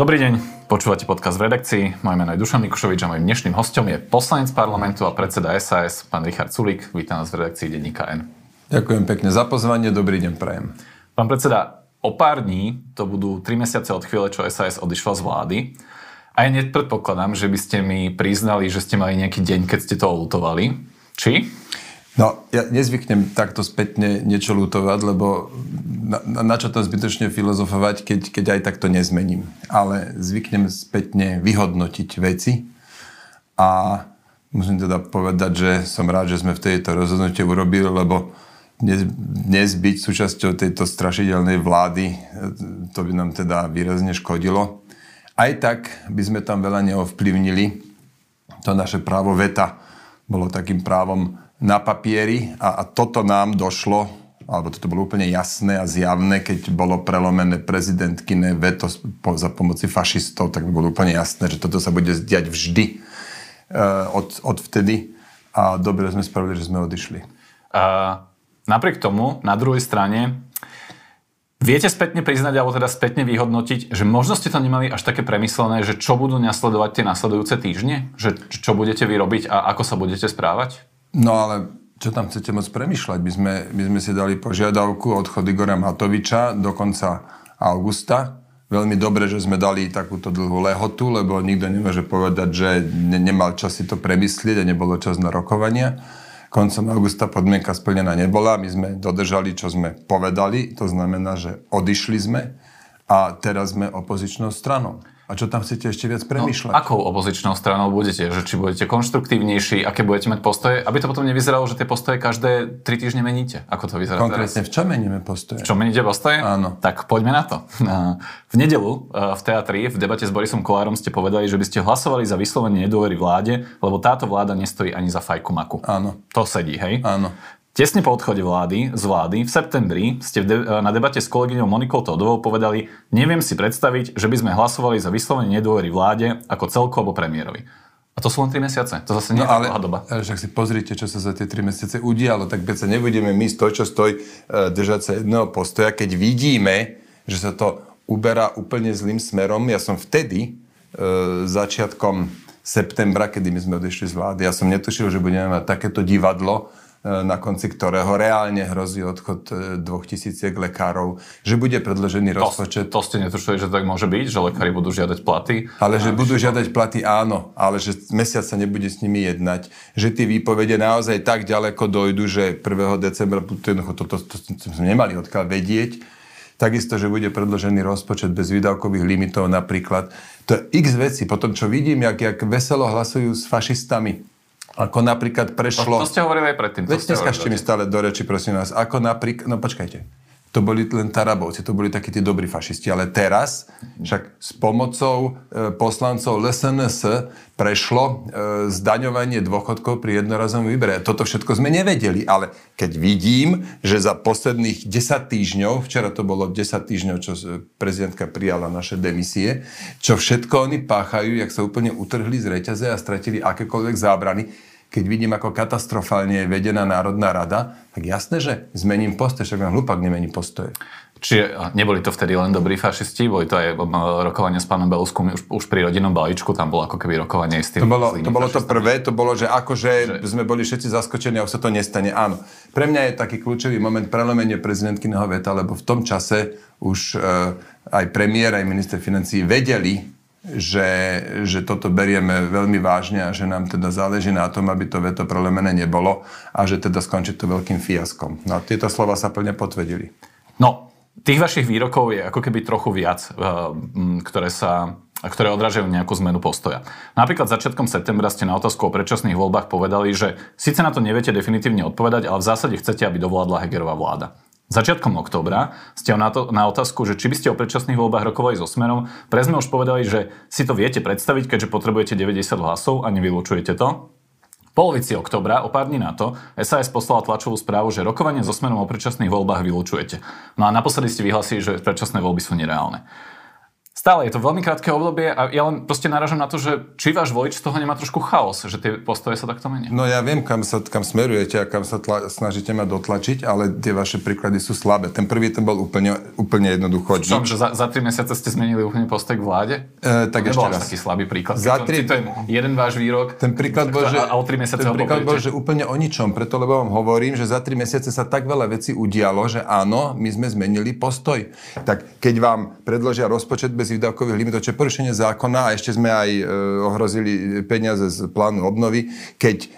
Dobrý deň, počúvate podcast v redakcii. Moje meno je Dušan Mikušovič a mojim dnešným hostom je poslanec parlamentu a predseda SAS, pán Richard Sulik. Vítam vás v redakcii Denníka N. Ďakujem pekne za pozvanie, dobrý deň prajem. Pán predseda, o pár dní, to budú 3 mesiace od chvíle, čo SAS odišla z vlády. A ja nepredpokladám, že by ste mi priznali, že ste mali nejaký deň, keď ste to olutovali. Či? No, ja nezvyknem takto spätne niečo lutovať, lebo na, na čo to zbytočne filozofovať, keď, keď aj takto nezmením. Ale zvyknem spätne vyhodnotiť veci a musím teda povedať, že som rád, že sme v tejto rozhodnutie urobili, lebo dnes, dnes byť súčasťou tejto strašidelnej vlády, to by nám teda výrazne škodilo. Aj tak by sme tam veľa neovplyvnili. To naše právo veta bolo takým právom na papieri a, a toto nám došlo, alebo toto bolo úplne jasné a zjavné, keď bolo prelomené prezidentkine veto po, za pomoci fašistov, tak bolo úplne jasné, že toto sa bude diať vždy uh, od, od vtedy a dobre sme spravili, že sme odišli. Uh, napriek tomu, na druhej strane, Viete spätne priznať, alebo teda spätne vyhodnotiť, že možno ste to nemali až také premyslené, že čo budú nasledovať tie nasledujúce týždne? Že čo budete vyrobiť a ako sa budete správať? No ale čo tam chcete moc premyšľať? My sme, my sme si dali požiadavku odchod Igora Matoviča do konca augusta. Veľmi dobre, že sme dali takúto dlhú lehotu, lebo nikto nemôže povedať, že ne, nemal čas si to premyslieť a nebolo čas na rokovania. Koncom augusta podmienka splnená nebola, my sme dodržali, čo sme povedali, to znamená, že odišli sme a teraz sme opozičnou stranou. A čo tam chcete ešte viac premýšľať? No, akou opozičnou stranou budete? Že či budete konštruktívnejší, aké budete mať postoje? Aby to potom nevyzeralo, že tie postoje každé tri týždne meníte. Ako to vyzerá Konkrétne teraz? v čom meníme postoje? V čom meníte postoje? Áno. Tak poďme na to. V nedelu e, v teatri v debate s Borisom Kolárom ste povedali, že by ste hlasovali za vyslovenie nedôvery vláde, lebo táto vláda nestojí ani za fajku maku. Áno. To sedí, hej? Áno. Tesne po odchode vlády, z vlády v septembri ste de- na debate s kolegyňou Monikou Todovou povedali, neviem si predstaviť, že by sme hlasovali za vyslovenie nedôvery vláde ako celku alebo premiérovi. A to sú len 3 mesiace. To zase nie je no, ale, doba. Ale však si pozrite, čo sa za tie 3 mesiace udialo. Tak sa nebudeme my stoj, čo stoj, e, držať sa jedného postoja, keď vidíme, že sa to uberá úplne zlým smerom. Ja som vtedy, e, začiatkom septembra, kedy my sme odišli z vlády, ja som netušil, že budeme mať takéto divadlo, na konci ktorého reálne hrozí odchod e, dvoch tisíciek lekárov, že bude predložený rozpočet. To, to ste netušili, že tak môže byť, že lekári budú žiadať platy? Ale že budú žiadať platy, áno, ale že mesiac sa nebude s nimi jednať, že tie výpovede naozaj tak ďaleko dojdu, že 1. decembra to, to, to, to sme nemali odkiaľ vedieť. Takisto, že bude predložený rozpočet bez výdavkových limitov napríklad. To je x veci. Potom, čo vidím, jak, jak veselo hlasujú s fašistami ako napríklad prešlo... To, to ste hovorili aj predtým. Veď neskažte mi stále do reči, prosím vás. Ako napríklad... No počkajte. To boli len Tarabovci, to boli takí tí dobrí fašisti. Ale teraz však s pomocou e, poslancov LSNS prešlo e, zdaňovanie dôchodkov pri jednorazovom výbere. Toto všetko sme nevedeli, ale keď vidím, že za posledných 10 týždňov, včera to bolo 10 týždňov, čo prezidentka prijala naše demisie, čo všetko oni páchajú, jak sa úplne utrhli z reťaze a stratili akékoľvek zábrany, keď vidím, ako katastrofálne je vedená Národná rada, tak jasné, že zmením postoj, však len hlupak nemení postoje. Čiže neboli to vtedy len dobrí fašisti, boli to aj rokovanie s pánom Beluskom už, už pri rodinnom balíčku, tam bolo ako keby rokovanie s tým. To bolo, to, bolo to prvé, to bolo, že akože že... sme boli všetci zaskočení a už sa to nestane. Áno. Pre mňa je taký kľúčový moment prelomenie prezidentkyného veta, lebo v tom čase už e, aj premiér, aj minister financí vedeli, že, že toto berieme veľmi vážne a že nám teda záleží na tom, aby to veto prelomené nebolo a že teda skončí to veľkým fiaskom. No tieto slova sa plne potvrdili. No, tých vašich výrokov je ako keby trochu viac, eh, ktoré sa ktoré odrážajú nejakú zmenu postoja. Napríklad začiatkom septembra ste na otázku o predčasných voľbách povedali, že síce na to neviete definitívne odpovedať, ale v zásade chcete, aby dovládla Hegerová vláda. Začiatkom októbra ste na, to, na otázku, že či by ste o predčasných voľbách rokovali so Smerom, pre sme už povedali, že si to viete predstaviť, keďže potrebujete 90 hlasov a nevylúčujete to. V polovici oktobra, o pár dní na to, SAS poslala tlačovú správu, že rokovanie so Smerom o predčasných voľbách vylúčujete. No a naposledy ste vyhlasili, že predčasné voľby sú nereálne. Stále je to veľmi krátke obdobie a ja len proste naražam na to, že či váš volič z toho nemá trošku chaos, že tie postoje sa takto menia. No ja viem, kam, sa, kam smerujete a kam sa tla, snažíte ma dotlačiť, ale tie vaše príklady sú slabé. Ten prvý ten bol úplne, úplne jednoducho. Čo, že za, za tri mesiace ste zmenili úplne postoj k vláde? E, tak ešte raz. taký slabý príklad. Za tri... To je jeden váš výrok. Ten príklad bol, že, a, o tri mesiace ten príklad bol, že úplne o ničom. Preto, lebo vám hovorím, že za tri mesiace sa tak veľa vecí udialo, že áno, my sme zmenili postoj. Tak keď vám predložia rozpočet bez výdavkových limitov, čo porušenie zákona a ešte sme aj e, ohrozili peniaze z plánu obnovy, keď e,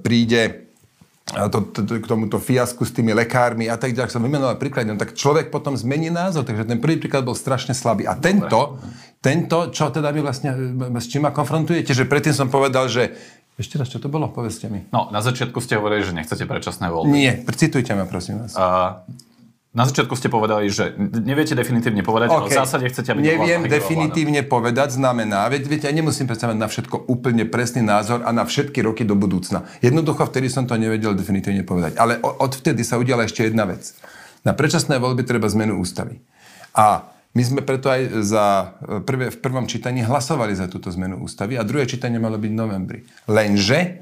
príde to, to, to, k tomuto fiasku s tými lekármi a tak ďalej, som vymenoval príklad, no, tak človek potom zmení názor, takže ten prvý príklad bol strašne slabý. A tento, tento, čo teda vy vlastne, s čím ma konfrontujete, že predtým som povedal, že ešte raz, čo to bolo? Povedzte mi. No, na začiatku ste hovorili, že nechcete predčasné voľby. Nie, citujte ma, prosím vás. Uh, na začiatku ste povedali, že neviete definitívne povedať, okay. ale v zásade chcete, aby Neviem definitívne povedať znamená, veď viete, ja nemusím predsa mať na všetko úplne presný názor a na všetky roky do budúcna. Jednoducho vtedy som to nevedel definitívne povedať. Ale odvtedy sa udiala ešte jedna vec. Na predčasné voľby treba zmenu ústavy. A my sme preto aj za e, prvé, v prvom čítaní hlasovali za túto zmenu ústavy a druhé čítanie malo byť v novembri. Lenže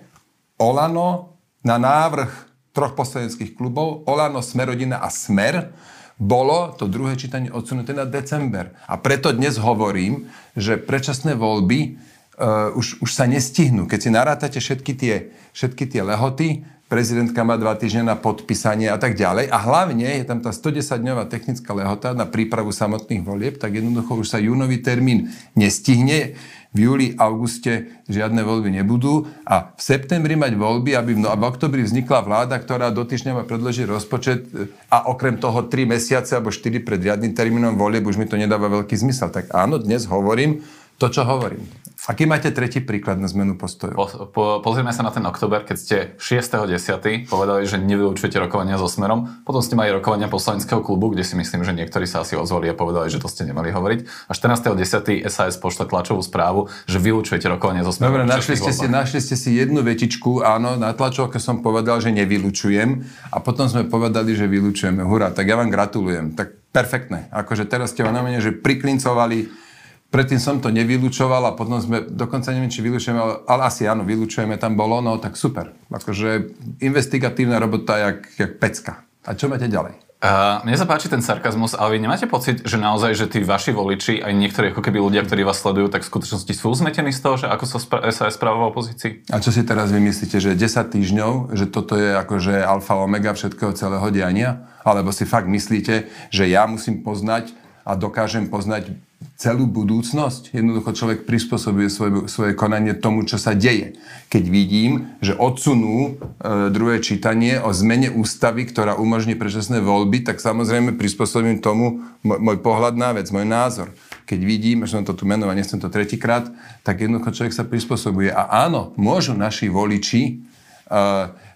Olano na návrh troch poslaneckých klubov, Olano, Smerodina a Smer, bolo to druhé čítanie odsunuté na december. A preto dnes hovorím, že predčasné voľby uh, už, už sa nestihnú. Keď si narátate všetky tie, všetky tie lehoty, prezidentka má dva týždne na podpísanie a tak ďalej. A hlavne je tam tá 110-dňová technická lehota na prípravu samotných volieb, tak jednoducho už sa júnový termín nestihne v júli, auguste žiadne voľby nebudú a v septembri mať voľby, aby v, no, a v oktobri vznikla vláda, ktorá do týždňa má predložiť rozpočet e, a okrem toho 3 mesiace alebo 4 pred riadnym termínom volieb už mi to nedáva veľký zmysel. Tak áno, dnes hovorím to, čo hovorím. Aký máte tretí príklad na zmenu postojov? Po, po, pozrieme sa na ten október, keď ste 6.10. povedali, že nevylučujete rokovania so Smerom. Potom ste mali rokovania poslaneckého klubu, kde si myslím, že niektorí sa asi ozvali a povedali, že to ste nemali hovoriť. A 14.10. SAS pošle tlačovú správu, že vylučujete rokovania so Smerom. Dobre, našli ste, si, našli ste si jednu vetičku, áno, na tlačovke som povedal, že nevylučujem a potom sme povedali, že vylučujeme. Hurá, tak ja vám gratulujem. Tak perfektné. Akože teraz ste vám že priklincovali Predtým som to nevylučoval a potom sme, dokonca neviem, či vylučujeme, ale, ale asi áno, vylučujeme, tam bolo, no tak super. Akože investigatívna robota jak, jak pecka. A čo máte ďalej? Uh, mne sa páči ten sarkazmus, ale vy nemáte pocit, že naozaj, že tí vaši voliči, aj niektorí ako keby ľudia, ktorí vás sledujú, tak v skutočnosti sú zmetení z toho, že ako sa spra- SAS správa v opozícii? A čo si teraz vymyslíte, že 10 týždňov, že toto je akože alfa omega všetkého celého diania? Alebo si fakt myslíte, že ja musím poznať a dokážem poznať celú budúcnosť. Jednoducho človek prispôsobuje svoje, svoje konanie tomu, čo sa deje. Keď vidím, že odsunú e, druhé čítanie o zmene ústavy, ktorá umožní predčasné voľby, tak samozrejme prispôsobím tomu môj, môj pohľad na vec, môj názor. Keď vidím, že som to tu menoval, nechcem to tretíkrát, tak jednoducho človek sa prispôsobuje. A áno, môžu naši voliči e,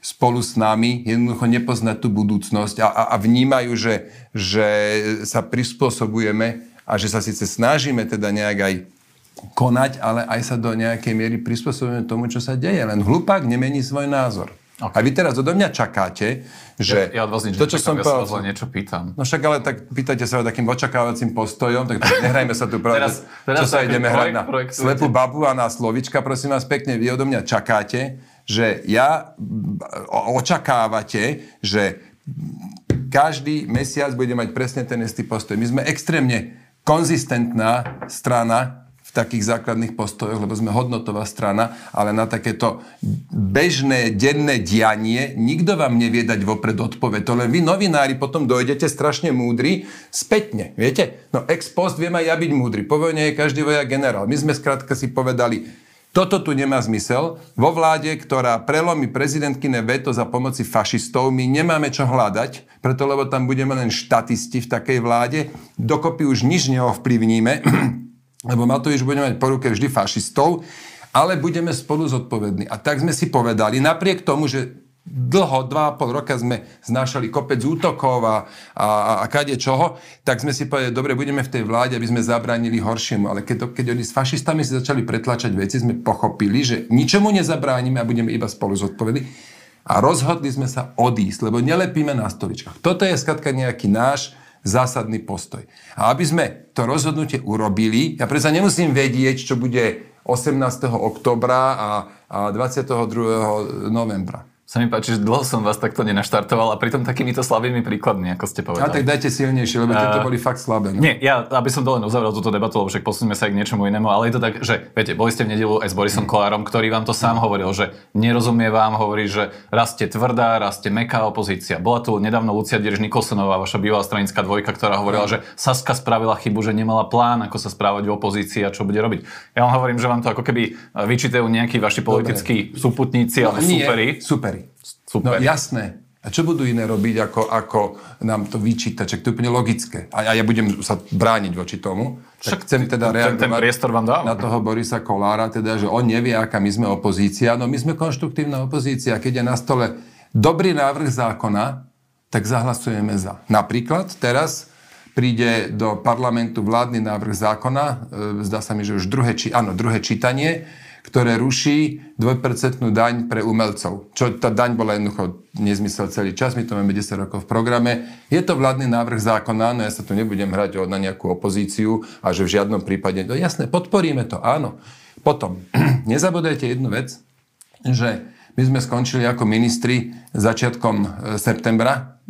spolu s nami jednoducho nepoznať tú budúcnosť a, a, a vnímajú, že, že sa prispôsobujeme a že sa síce snažíme teda nejak aj konať, ale aj sa do nejakej miery prispôsobujeme tomu, čo sa deje. Len hlupák nemení svoj názor. Okay. A vy teraz odo mňa čakáte, že... Ja, ja od vás nič to, čo čakám, som ja povedal, sa niečo pýtam. No však ale tak pýtate sa takým očakávacím postojom, tak nehrajme sa tu pravde. teraz, teraz čo sa ideme hrať na slepú babu a na slovička, prosím vás pekne, vy odo mňa čakáte, že ja očakávate, že každý mesiac bude mať presne ten istý postoj. My sme extrémne konzistentná strana v takých základných postojoch, lebo sme hodnotová strana, ale na takéto bežné, denné dianie nikto vám nevie dať vopred odpoveď. To len vy, novinári, potom dojdete strašne múdri spätne. Viete? No ex post viem aj ja byť múdry. Po vojne je každý vojak generál. My sme skrátka si povedali, toto tu nemá zmysel. Vo vláde, ktorá prelomí prezidentkine veto za pomoci fašistov, my nemáme čo hľadať preto lebo tam budeme len štatisti v takej vláde, dokopy už nič neovplyvníme, lebo Matovič bude mať po ruke vždy fašistov, ale budeme spolu zodpovední. A tak sme si povedali, napriek tomu, že dlho, dva a pol roka sme znášali kopec útokov a, a, a kade čoho, tak sme si povedali, dobre, budeme v tej vláde, aby sme zabránili horšiemu. Ale keď, keď oni s fašistami si začali pretlačať veci, sme pochopili, že ničomu nezabránime a budeme iba spolu zodpovední. A rozhodli sme sa odísť, lebo nelepíme na stoličkách. Toto je skratka nejaký náš zásadný postoj. A aby sme to rozhodnutie urobili, ja predsa nemusím vedieť, čo bude 18. oktobra a, a 22. novembra sa mi páči, že dlho som vás takto nenaštartoval a pritom takýmito slabými príkladmi, ako ste povedali. A tak dajte silnejšie, lebo tieto boli fakt slabé. No? Nie, ja, aby som to len uzavrel túto debatu, lebo však posuneme sa aj k niečomu inému, ale je to tak, že viete, boli ste v nedelu aj s Borisom mm. Kolárom, ktorý vám to sám hovoril, že nerozumie vám, hovorí, že rastie tvrdá, rastie meká opozícia. Bola tu nedávno Lucia Dierž Nikolsonová, vaša bývalá stranická dvojka, ktorá hovorila, že Saska spravila chybu, že nemala plán, ako sa správať v opozícii a čo bude robiť. Ja vám hovorím, že vám to ako keby vyčítajú nejakí vaši politickí súputníci, no, ale nie, superi. superi. Super. No jasné. A čo budú iné robiť, ako, ako nám to vyčítať? Čak to je úplne logické. A ja budem sa brániť voči tomu. Však chcem teda reagovať ten, ten priestor vám dám. na toho Borisa Kolára, teda, že on nevie, aká my sme opozícia. No my sme konštruktívna opozícia. Keď je na stole dobrý návrh zákona, tak zahlasujeme za. Napríklad teraz príde do parlamentu vládny návrh zákona, e, zdá sa mi, že už druhé, či, áno, druhé čítanie, ktoré ruší 2% daň pre umelcov. Čo tá daň bola jednoducho nezmysel celý čas, my to máme 10 rokov v programe. Je to vládny návrh zákona, no ja sa tu nebudem hrať na nejakú opozíciu a že v žiadnom prípade, no jasné, podporíme to, áno. Potom, nezabudajte jednu vec, že my sme skončili ako ministri začiatkom e, septembra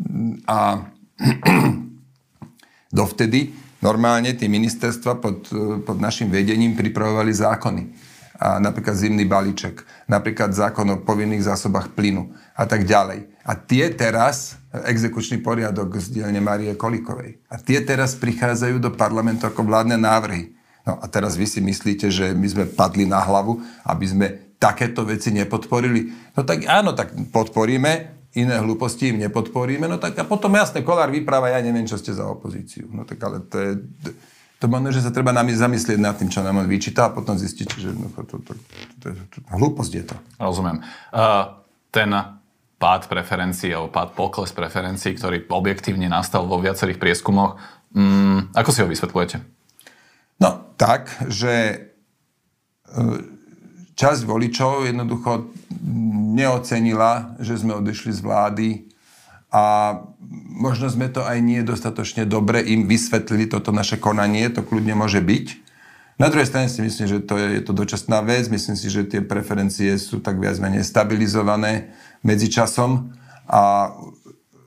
a dovtedy normálne tie ministerstva pod, e, pod našim vedením pripravovali zákony a napríklad zimný balíček, napríklad zákon o povinných zásobách plynu a tak ďalej. A tie teraz, exekučný poriadok z dielne Marie Kolikovej, a tie teraz prichádzajú do parlamentu ako vládne návrhy. No a teraz vy si myslíte, že my sme padli na hlavu, aby sme takéto veci nepodporili? No tak áno, tak podporíme, iné hlúposti im nepodporíme, no tak a potom jasne, Kolár vypráva, ja neviem, čo ste za opozíciu. No tak ale to je to možno, že sa treba nami zamyslieť nad tým, čo nám on vyčíta a potom zistiť, že no, to, to, to, to, to, hlúposť je to. Rozumiem. Uh, ten pád preferencií alebo pád pokles preferencií, ktorý objektívne nastal vo viacerých prieskumoch, um, ako si ho vysvetľujete? No, tak, že e, časť voličov jednoducho neocenila, že sme odišli z vlády a možno sme to aj nie dostatočne dobre im vysvetlili toto naše konanie, to kľudne môže byť. Na druhej strane si myslím, že to je, je to dočasná vec, myslím si, že tie preferencie sú tak viac menej stabilizované medzičasom. A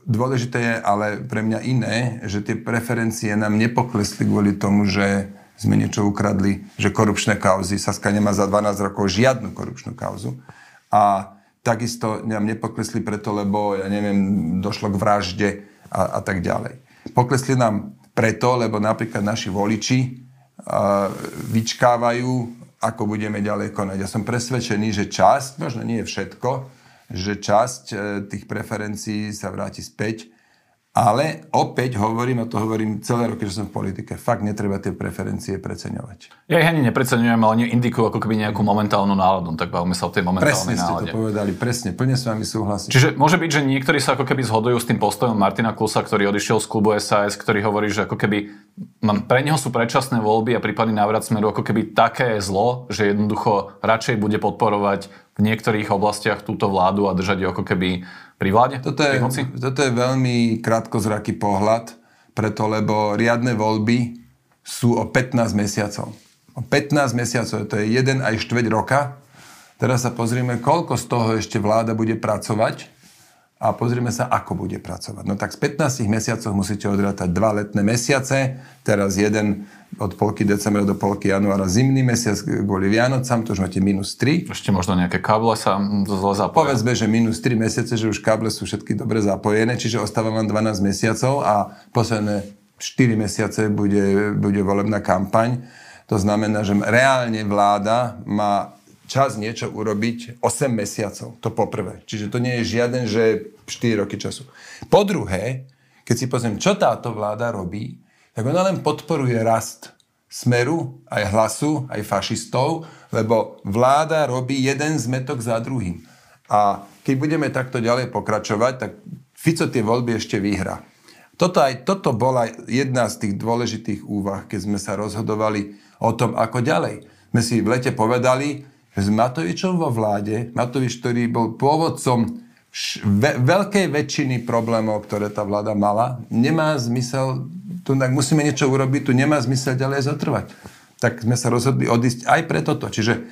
dôležité je ale pre mňa iné, že tie preferencie nám nepoklesli kvôli tomu, že sme niečo ukradli, že korupčné kauzy, Saska nemá za 12 rokov žiadnu korupčnú kauzu. A takisto nám nepoklesli preto, lebo, ja neviem, došlo k vražde a, a tak ďalej. Poklesli nám preto, lebo napríklad naši voliči uh, vyčkávajú, ako budeme ďalej konať. Ja som presvedčený, že časť, možno nie všetko, že časť uh, tých preferencií sa vráti späť ale opäť hovorím, a to hovorím celé roky, že som v politike, fakt netreba tie preferencie preceňovať. Ja ich ani nepreceňujem, ale indikujú ako keby nejakú momentálnu náladu, tak bavíme sa o tej momentálnej presne nálade. Presne ste to povedali, presne, plne s vami súhlasím. Čiže môže byť, že niektorí sa ako keby zhodujú s tým postojom Martina Klusa, ktorý odišiel z klubu SAS, ktorý hovorí, že ako keby pre neho sú predčasné voľby a prípadný návrat smeru ako keby také zlo, že jednoducho radšej bude podporovať v niektorých oblastiach túto vládu a držať ju ako keby pri vláde? Toto je, toto je veľmi krátkozraký pohľad, preto lebo riadne voľby sú o 15 mesiacov. O 15 mesiacov, to je jeden aj štveť roka. Teraz sa pozrieme, koľko z toho ešte vláda bude pracovať a pozrieme sa, ako bude pracovať. No tak z 15 mesiacov musíte odrátať dva letné mesiace, teraz jeden od polky decembra do polky januára zimný mesiac kvôli Vianocam, to už máte minus 3. Ešte možno nejaké káble sa zle zapoja. Povedzme, že minus 3 mesiace, že už káble sú všetky dobre zapojené, čiže ostáva vám 12 mesiacov a posledné 4 mesiace bude, bude volebná kampaň. To znamená, že reálne vláda má čas niečo urobiť 8 mesiacov. To poprvé. Čiže to nie je žiaden, že 4 roky času. Po druhé, keď si pozriem, čo táto vláda robí, tak ona len podporuje rast smeru, aj hlasu, aj fašistov, lebo vláda robí jeden zmetok za druhým. A keď budeme takto ďalej pokračovať, tak Fico tie voľby ešte vyhrá. Toto, aj, toto bola jedna z tých dôležitých úvah, keď sme sa rozhodovali o tom, ako ďalej. My si v lete povedali, s Matovičom vo vláde, Matovič, ktorý bol pôvodcom ve, veľkej väčšiny problémov, ktoré tá vláda mala, nemá zmysel, tu tak musíme niečo urobiť, tu nemá zmysel ďalej zotrvať. Tak sme sa rozhodli odísť aj pre toto. Čiže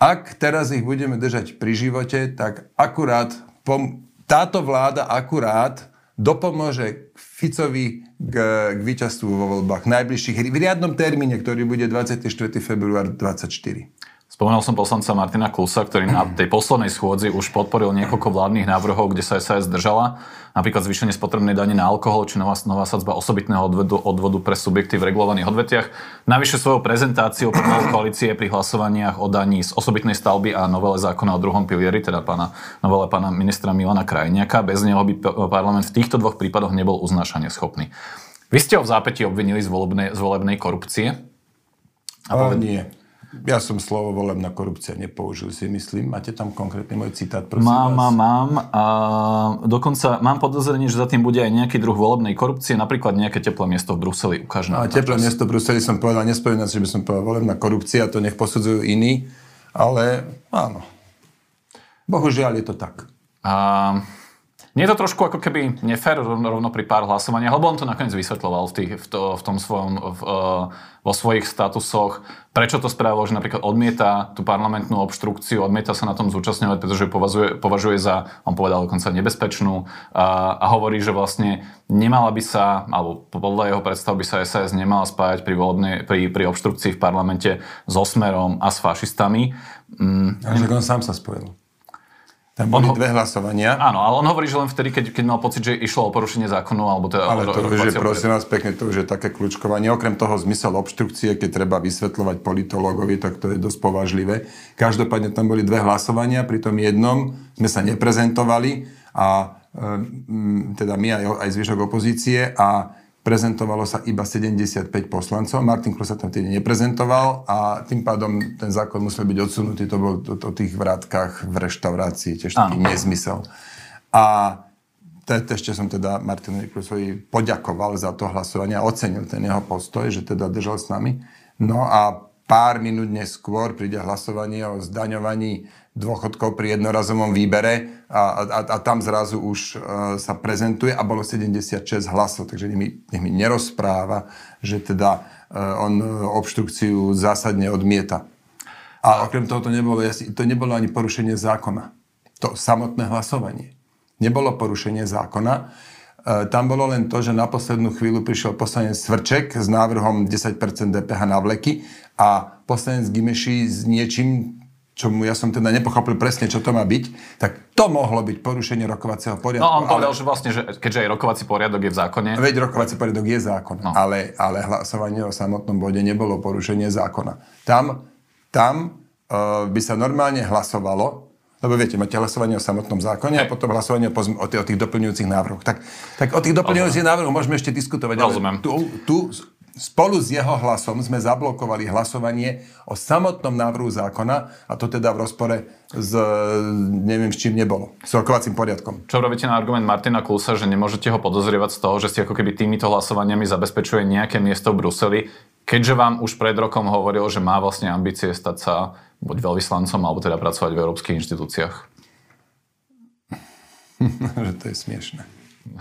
ak teraz ich budeme držať pri živote, tak akurát pom- táto vláda akurát dopomôže Ficovi k, k víťazstvu vo voľbách najbližších, v riadnom termíne, ktorý bude 24. február 24. Spomenul som poslanca Martina Klusa, ktorý na tej poslednej schôdzi už podporil niekoľko vládnych návrhov, kde sa SAS držala. Napríklad zvýšenie spotrebnej dane na alkohol, či nová, nová sadzba osobitného odvodu, odvodu pre subjekty v regulovaných odvetiach. Navyše svojou prezentáciou podľa koalície pri hlasovaniach o daní z osobitnej stavby a novele zákona o druhom pilieri, teda pána, novele pána ministra Milana Krajniaka. Bez neho by parlament v týchto dvoch prípadoch nebol uznášanie schopný. Vy ste ho v zápäti obvinili z volebnej, z volebnej korupcie? A poved... nie. Ja som slovo volebná korupcia nepoužil, si myslím. Máte tam konkrétny môj citát, prosím Mám, vás? mám, mám. A dokonca mám podozrenie, že za tým bude aj nejaký druh volebnej korupcie, napríklad nejaké teplé miesto v Bruseli. Ukáž A teplé miesto v Bruseli som povedal, nespomínam si, že by som povedal volebná korupcia, to nech posudzujú iní, ale áno. Bohužiaľ je to tak. A... Nie je to trošku ako keby nefér rovno pri pár hlasovaniach, lebo on to nakoniec vysvetloval v, tých, v, to, v tom svojom, v, vo svojich statusoch, prečo to spravilo, že napríklad odmieta tú parlamentnú obštrukciu, odmieta sa na tom zúčastňovať, pretože ju považuje, považuje za, on povedal dokonca nebezpečnú a, a hovorí, že vlastne nemala by sa, alebo podľa jeho predstav by sa SAS nemala spájať pri, volebnej, pri, pri obštrukcii v parlamente so Smerom a s fašistami. Mm, a že on sám sa spojil. Tam boli ho... dve hlasovania. Áno, ale on hovorí, že len vtedy, keď, keď mal pocit, že išlo o porušenie zákonu, alebo teda Ale to už je, prosím vás pekne, to už je také kľúčkovanie. Okrem toho zmysel obštrukcie, keď treba vysvetľovať politológovi, tak to je dosť považlivé. Každopádne tam boli dve hlasovania, pri tom jednom sme sa neprezentovali a e, teda my aj, aj zvyšok opozície a prezentovalo sa iba 75 poslancov. Martin Klus sa tam tedy neprezentoval a tým pádom ten zákon musel byť odsunutý. To bol o tých vrátkach v reštaurácii, tiež taký Áno. nezmysel. A te, ešte som teda Martinovi Klusovi poďakoval za to hlasovanie a ocenil ten jeho postoj, že teda držal s nami. No a pár minút neskôr príde hlasovanie o zdaňovaní dôchodkov pri jednorazovom výbere a, a, a tam zrazu už uh, sa prezentuje a bolo 76 hlasov, takže nech mi, nech mi nerozpráva, že teda uh, on obštrukciu zásadne odmieta. A okrem toho to nebolo, to nebolo ani porušenie zákona. To samotné hlasovanie. Nebolo porušenie zákona. Uh, tam bolo len to, že na poslednú chvíľu prišiel poslanec Svrček s návrhom 10% DPH na vleky a poslanec Gimeši s niečím, čo mu ja som teda nepochopil presne, čo to má byť, tak to mohlo byť porušenie rokovacieho poriadku. No on povedal, ale... že vlastne, že keďže aj rokovací poriadok je v zákone. Veď rokovací poriadok je zákon, no. ale, ale hlasovanie o samotnom bode nebolo porušenie zákona. Tam, tam uh, by sa normálne hlasovalo, lebo viete, máte hlasovanie o samotnom zákone a potom hlasovanie o, o, tých, o tých doplňujúcich návrhoch. Tak, tak o tých doplňujúcich návrhoch môžeme ešte diskutovať. Rozumiem. Ale tu, tu Spolu s jeho hlasom sme zablokovali hlasovanie o samotnom návrhu zákona a to teda v rozpore s neviem s čím nebolo. S rokovacím poriadkom. Čo robíte na argument Martina Klusa, že nemôžete ho podozrievať z toho, že ste ako keby týmito hlasovaniami zabezpečuje nejaké miesto v Bruseli, keďže vám už pred rokom hovoril, že má vlastne ambície stať sa buď veľvyslancom, alebo teda pracovať v európskych inštitúciách? že to je smiešne.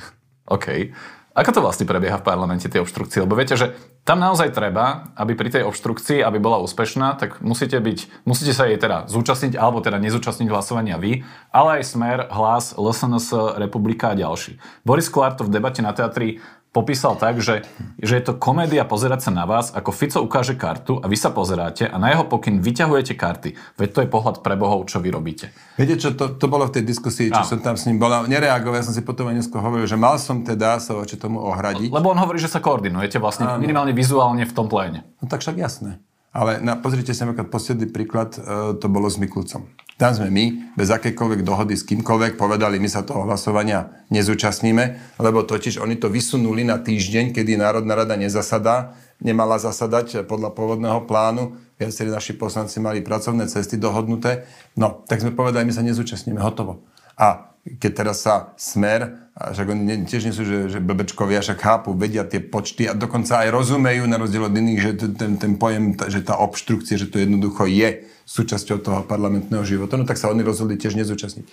OK. Ako to vlastne prebieha v parlamente, tie obštrukcie? Lebo viete, že tam naozaj treba, aby pri tej obštrukcii, aby bola úspešná, tak musíte, byť, musíte sa jej teda zúčastniť, alebo teda nezúčastniť hlasovania vy, ale aj Smer, Hlas, LSNS, Republika a ďalší. Boris Kolár to v debate na teatri popísal tak, že, že je to komédia pozerať sa na vás, ako Fico ukáže kartu a vy sa pozeráte a na jeho pokyn vyťahujete karty. Veď to je pohľad pre bohov, čo vy robíte. Viete, čo to, to bolo v tej diskusii, čo a. som tam s ním bola. Nereagoval, ja som si potom aj dnesko hovoril, že mal som teda sa voči tomu ohradiť. Lebo on hovorí, že sa koordinujete vlastne Áno. minimálne vizuálne v tom pléne. No tak však jasné. Ale na, pozrite sa, napríklad posledný príklad, e, to bolo s Mikulcom. Tam sme my, bez akékoľvek dohody s kýmkoľvek, povedali, my sa toho hlasovania nezúčastníme, lebo totiž oni to vysunuli na týždeň, kedy Národná rada nezasadá, nemala zasadať podľa pôvodného plánu. Viacerí naši poslanci mali pracovné cesty dohodnuté. No, tak sme povedali, my sa nezúčastníme, hotovo. A keď teraz sa smer a však oni tiež nie sú, že, že blbečkovia, však chápu, vedia tie počty a dokonca aj rozumejú na rozdiel od iných, že ten, ten pojem, že tá obštrukcia, že to jednoducho je súčasťou toho parlamentného života, no tak sa oni rozhodli tiež nezúčastniť.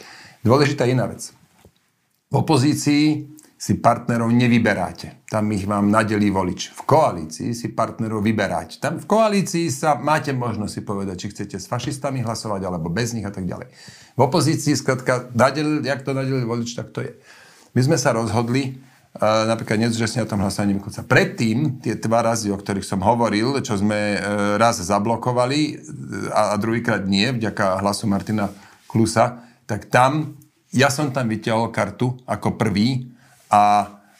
Dôležitá iná vec. V opozícii si partnerov nevyberáte. Tam ich vám nadelí volič. V koalícii si partnerov vyberáte. Tam v koalícii sa máte možnosť si povedať, či chcete s fašistami hlasovať, alebo bez nich a tak ďalej. V opozícii, skratka, nadel, jak to nadelí volič, tak to je. My sme sa rozhodli, uh, napríklad nezúčastniť na tom hlasovaní Mikulca. Predtým, tie dva razy, o ktorých som hovoril, čo sme uh, raz zablokovali a, a druhýkrát nie, vďaka hlasu Martina Klusa, tak tam, ja som tam vytiahol kartu ako prvý, a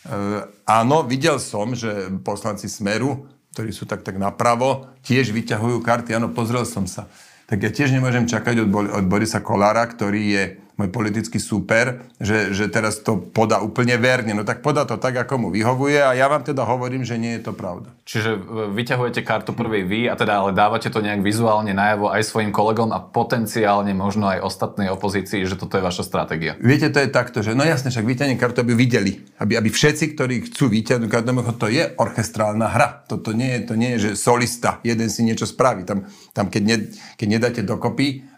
e, áno, videl som, že poslanci Smeru, ktorí sú tak, tak napravo, tiež vyťahujú karty. Áno, pozrel som sa. Tak ja tiež nemôžem čakať od, od Borisa Kolára, ktorý je môj politický super, že, že teraz to podá úplne verne. No tak podá to tak, ako mu vyhovuje a ja vám teda hovorím, že nie je to pravda. Čiže e, vyťahujete kartu prvej vy a teda ale dávate to nejak vizuálne najavo aj svojim kolegom a potenciálne možno aj ostatnej opozícii, že toto je vaša stratégia. Viete, to je takto, že no jasne, však vyťahne kartu, aby videli. Aby, aby všetci, ktorí chcú vyťahnuť kartu, to je orchestrálna hra. Toto nie je, to nie je, že solista, jeden si niečo spraví. Tam, tam keď, ne, keď nedáte dokopy,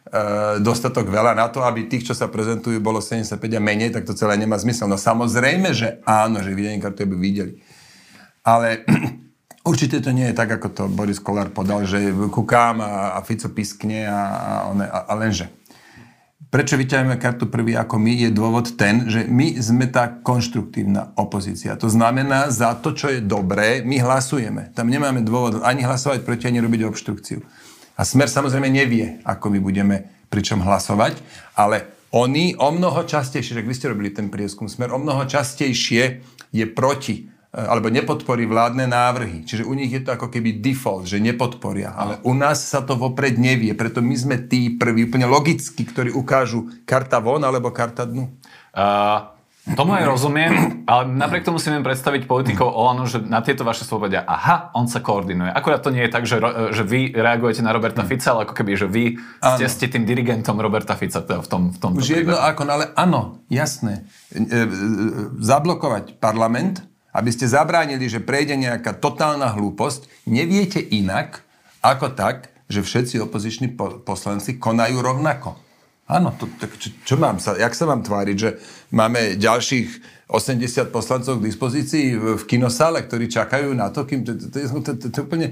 dostatok veľa na to, aby tých, čo sa prezentujú, bolo 75 a menej, tak to celé nemá zmysel. No samozrejme, že áno, že videnie kartu by videli. Ale určite to nie je tak, ako to Boris Kolár podal, že kukám a, a Fico piskne a, a, one, a, a lenže. Prečo vyťahujeme kartu prvý ako my, je dôvod ten, že my sme tá konštruktívna opozícia. To znamená, za to, čo je dobré, my hlasujeme. Tam nemáme dôvod ani hlasovať proti, ani robiť obštrukciu. A Smer samozrejme nevie, ako my budeme pričom hlasovať, ale oni o mnoho častejšie, že vy ste robili ten prieskum, Smer o mnoho častejšie je proti e, alebo nepodporí vládne návrhy. Čiže u nich je to ako keby default, že nepodporia. Ale u nás sa to vopred nevie, preto my sme tí prví, úplne logicky, ktorí ukážu karta von alebo karta dnu. Uh, Tomu aj rozumiem, ale napriek tomu si viem predstaviť politikov Olano, že na tieto vaše povedia, aha, on sa koordinuje. Akurát to nie je tak, že, že vy reagujete na Roberta Fica, ale ako keby, že vy ste, ste tým dirigentom Roberta Fica teda v tom, v tom Už jedno ako, no ale áno, jasné. E, e, zablokovať parlament, aby ste zabránili, že prejde nejaká totálna hlúposť, neviete inak, ako tak, že všetci opoziční poslanci konajú rovnako. Áno, to, tak čo, čo mám sa, jak sa mám tváriť, že máme ďalších 80 poslancov k dispozícii v, kinosále, ktorí čakajú na to, kým to, to, to, to, to, to je úplne